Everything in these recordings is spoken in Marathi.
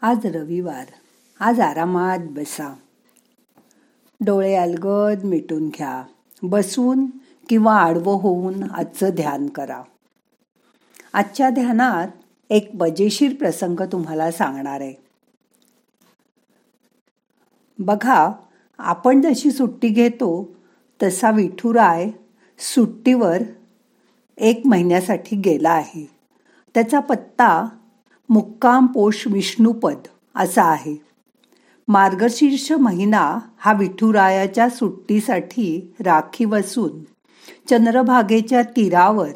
आज रविवार. आज आरामात बसा. डोळे अलगद मिटून घ्या. बसून किंवा आडवं होऊन आजचं ध्यान करा. आजच्या ध्यानात एक मजेशीर प्रसंग तुम्हाला सांगणार आहे. बघा आपण जशी सुट्टी घेतो तसा विठुराय सुट्टीवर एक महिन्यासाठी गेला आहे. त्याचा पत्ता मुक्काम पोष विष्णुपद असा आहे. मार्गशीर्ष महिना हा विठुरायाच्या सुट्टीसाठी राखी असून चंद्रभागेच्या तीरावर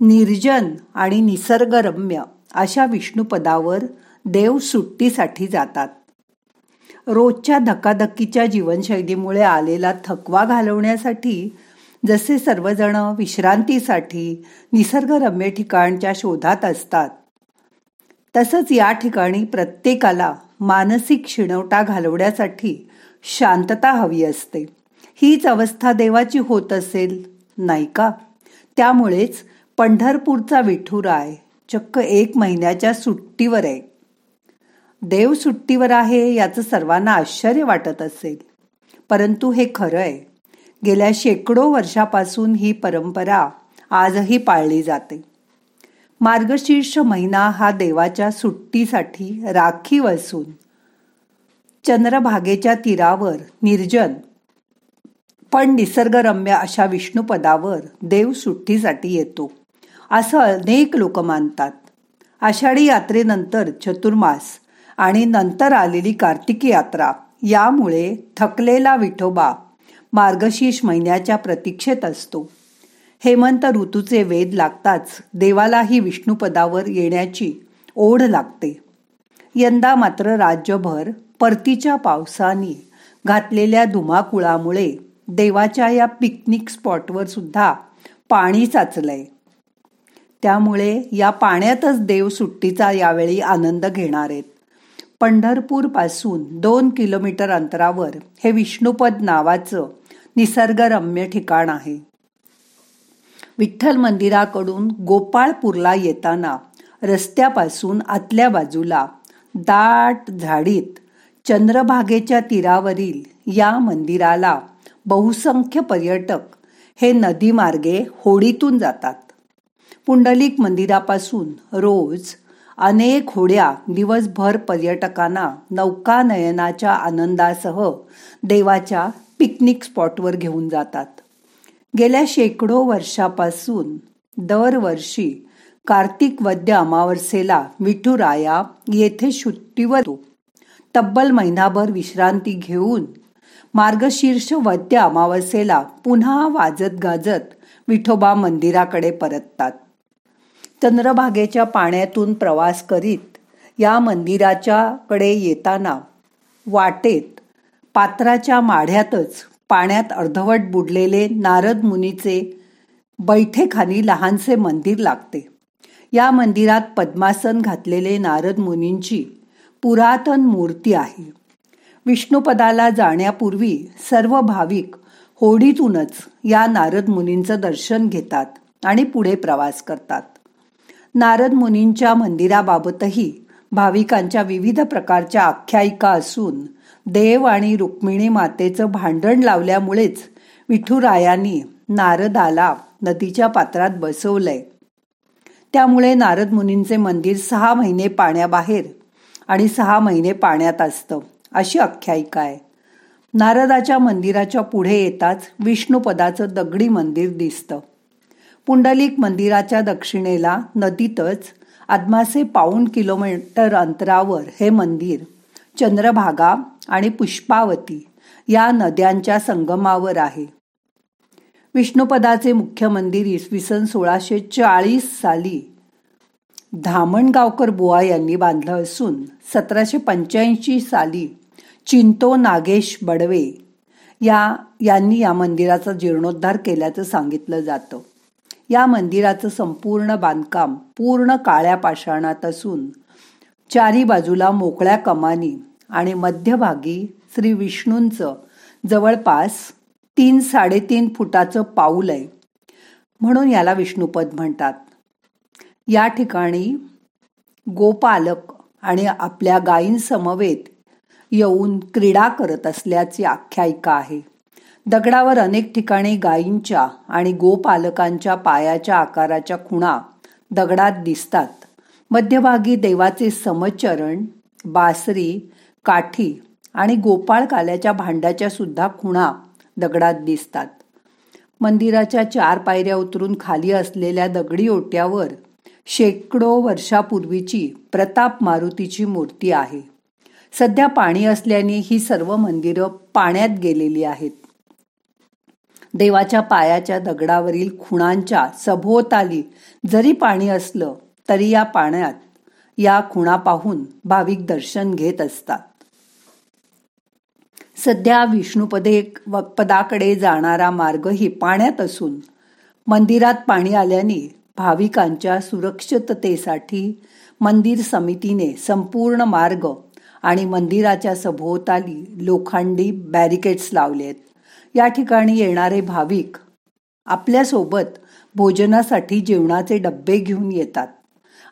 निर्जन आणि निसर्गरम्य अशा विष्णुपदावर देव सुट्टीसाठी जातात. रोजच्या धकाधकीच्या जीवनशैलीमुळे आलेला थकवा घालवण्यासाठी जसे सर्वजण विश्रांतीसाठी निसर्गरम्य ठिकाणच्या शोधात असतात तसंच या ठिकाणी प्रत्येकाला मानसिक शिणवटा घालवण्यासाठी शांतता हवी असते. हीच अवस्था देवाची होत असेल नाही का? त्यामुळेच पंढरपूरचा विठुराय चक्क एक महिन्याच्या सुट्टीवर आहे. देव सुट्टीवर आहे याचं सर्वांना आश्चर्य वाटत असेल. परंतु हे खरं आहे. गेल्या शेकडो वर्षापासून ही परंपरा आजही पाळली जाते. मार्गशीर्ष महिना हा देवाच्या सुट्टीसाठी राखीव असून चंद्रभागेच्या तीरावर निर्जन पण निसर्गरम्य अशा विष्णुपदावर देव सुट्टीसाठी येतो असं अनेक लोक मानतात. आषाढी यात्रेनंतर चतुर्मास आणि नंतर आलेली कार्तिकी यात्रा यामुळे थकलेला विठोबा मार्गशीर्ष महिन्याच्या प्रतीक्षेत असतो. हेमंत ऋतूचे वेद लागताच देवालाही विष्णुपदावर येण्याची ओढ लागते. यंदा मात्र राज्यभर परतीच्या पावसाने घातलेल्या धुमाकुळामुळे देवाच्या या पिकनिक स्पॉटवर सुद्धा पाणी साचलंय. त्यामुळे या पाण्यातच देव सुट्टीचा यावेळी आनंद घेणार आहेत. पंढरपूरपासून दोन किलोमीटर अंतरावर हे विष्णुपद नावाचं निसर्गरम्य ठिकाण आहे. विठ्ठल मंदिराकडून गोपाळपूरला येताना रस्त्यापासून आतल्या बाजूला दाट झाडीत चंद्रभागेच्या तीरावरील या मंदिराला बहुसंख्य पर्यटक हे नदीमार्गे होडीतून जातात. पुंडलिक मंदिरापासून रोज अनेक होड्या दिवसभर पर्यटकांना नौकानयनाच्या आनंदासह देवाच्या पिकनिक स्पॉटवर घेऊन जातात. गेल्या शेकडो वर्षापासून दरवर्षी कार्तिक वद्य अमावस्येला विठुराया येथे सुट्टीवर तब्बल महिनाभर विश्रांती घेऊन मार्गशीर्ष वद्य अमावस्येला पुन्हा वाजत गाजत विठोबा मंदिराकडे परततात. चंद्रभागेच्या पाण्यातून प्रवास करीत या मंदिराच्या कडे येताना वाटेत पात्राच्या माढ्यातच पाण्यात अर्धवट बुडलेले नारद मुनीचे बैठेखानी लहानसे मंदिर लागते. या मंदिरात पद्मासन घातलेले नारद मुनींची पुरातन मूर्ती आहे. विष्णुपदाला जाण्यापूर्वी सर्व भाविक होडीतूनच या नारद मुनींचं दर्शन घेतात आणि पुढे प्रवास करतात. नारद मुनींच्या मंदिराबाबतही भाविकांच्या विविध प्रकारच्या आख्यायिका असून देव आणि रुक्मिणी मातेचं भांडण लावल्यामुळेच विठुरायांनी नारदाला नदीच्या पात्रात बसवलंय. त्यामुळे नारद मुनींचे मंदिर सहा महिने पाण्याबाहेर आणि सहा महिने पाण्यात असतं अशी आख्यायिका आहे. नारदाच्या मंदिराच्या पुढे येताच विष्णुपदाचं दगडी मंदिर दिसतं. पुंडलिक मंदिराच्या दक्षिणेला नदीतच आदमासे पाऊण किलोमीटर अंतरावर हे मंदिर चंद्रभागा आणि पुष्पावती या नद्यांच्या संगमावर आहे. विष्णुपदाचे मुख्य मंदिर इसवी सन सोळाशे चाळीस साली धामणगावकर बुवा यांनी बांधलं असून सतराशे पंच्याऐंशी साली चिंतो नागेश बडवे या यांनी या मंदिराचा जीर्णोद्धार केल्याचं सांगितलं जातं. या मंदिराचं संपूर्ण बांधकाम पूर्ण काळ्या पाषाणात असून चारी बाजूला मोकळ्या कमानी आणि मध्यभागी श्री विष्णूंचं जवळपास तीन साडेतीन फुटाचं पाऊल आहे. म्हणून याला विष्णुपद म्हणतात. या ठिकाणी गोपालक आणि आपल्या गायींसमवेत येऊन क्रीडा करत असल्याची आख्यायिका आहे. दगडावर अनेक ठिकाणी गायींच्या आणि गोपालकांच्या पायाच्या आकाराच्या खुणा दगडात दिसतात. मध्यभागी देवाचे समचरण बासरी काठी आणि गोपाळ काल्याच्या भांड्याच्या सुद्धा खुणा दगडात दिसतात. मंदिराच्या चार पायऱ्या उतरून खाली असलेल्या दगडी ओट्यावर शेकडो वर्षापूर्वीची प्रताप मारुतीची मूर्ती आहे. सध्या पाणी असल्याने ही सर्व मंदिरं पाण्यात गेलेली आहेत. देवाच्या पायाच्या दगडावरील खुणांच्या सभोवताली जरी पाणी असलं तरी या पाण्यात या खुणा पाहून भाविक दर्शन घेत असतात. सध्या विष्णुपदे पदाकडे जाणारा मार्ग पाण्यात असून मंदिरात पाणी आल्याने भाविकांच्या सुरक्षिततेसाठी मंदिर समितीने संपूर्ण मार्ग आणि मंदिराच्या सभोवताली लोखंडी बॅरिकेड्स लावले आहेत. या ठिकाणी येणारे भाविक आपल्यासोबत भोजनासाठी जेवणाचे डब्बे घेऊन येतात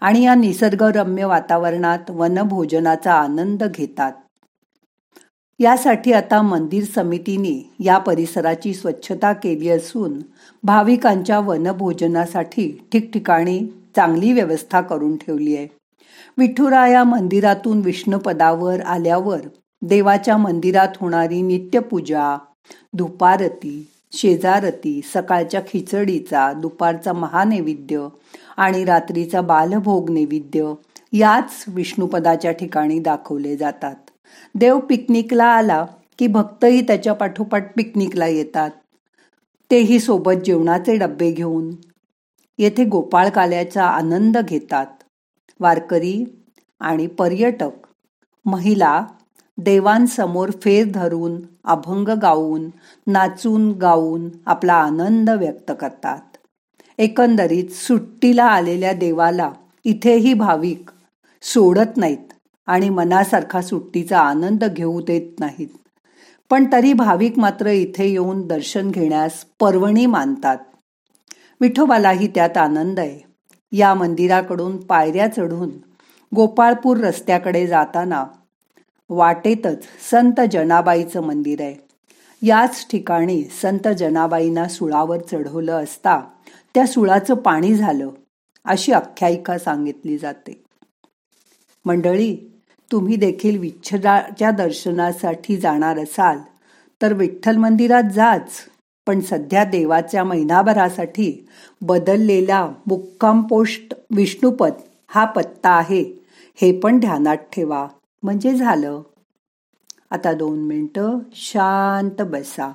आणि या निसर्गरम्य वातावरणात वनभोजनाचा आनंद घेतात. यासाठी आता मंदिर समितीने या परिसराची स्वच्छता केली असून भाविकांच्या वनभोजनासाठी ठिकठिकाणी चांगली व्यवस्था करून ठेवली आहे. विठुराया मंदिरातून विष्णुपदावर आल्यावर देवाच्या मंदिरात होणारी नित्यपूजा धुपारती शेजारती सकाळच्या खिचडीचा दुपारचा महानैवेद्य आणि रात्रीचा बालभोग नैवेद्य याच विष्णुपदाच्या ठिकाणी दाखवले जातात. देव पिकनिकला आला की भक्तही त्याच्या पाठोपाठ पिकनिकला येतात. तेही सोबत जेवणाचे डब्बे घेऊन. येथे गोपाळ काल्याचा आनंद घेतात. वारकरी आणि पर्यटक महिला देवांसमोर फेर धरून अभंग गाऊन नाचून गाऊन आपला आनंद व्यक्त करतात. एकंदरीत सुट्टीला आलेल्या देवाला इथेही भाविक सोडत नाहीत. आणि मनासारखा सुट्टीचा आनंद घेऊ देत नाहीत. पण तरी भाविक मात्र इथे येऊन दर्शन घेण्यास पर्वणी मानतात. विठोबालाही त्यात आनंद आहे. या मंदिराकडून पायऱ्या चढून गोपाळपूर रस्त्याकडे जाताना वाटेतच संत जनाबाईचं मंदिर आहे. याच ठिकाणी संत जनाबाईंना सुळावर चढवलं असता त्या सुळाचं पाणी झालं अशी आख्यायिका सांगितली जाते. मंडळी तुम्ही देखील विच्छदाच्या दर्शनासाठी जाणार असाल तर विठ्ठल मंदिरात जाच. पण सध्या देवाच्या महिनाभरासाठी बदललेला मुक्काम पोस्ट विष्णुपद हा पत्ता आहे. हे पण ध्यानात ठेवा. म्हणजे झालं. आता दोन मिनटं शांत बसा.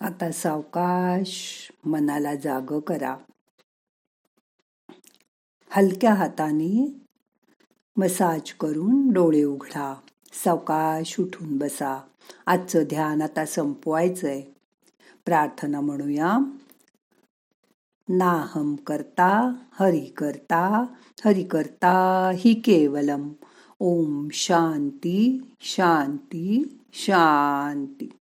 आता सावकाश मनाला जाग करा. हलक्या हाताने मसाज करून डोळे उघडा. सावकाश उठून बसा. आजचं ध्यान आता संपवायचंय. प्रार्थना म्हणूया. नाहम करता हरि करता हरि करता हि केवलम. ओम शांती शांती शांती.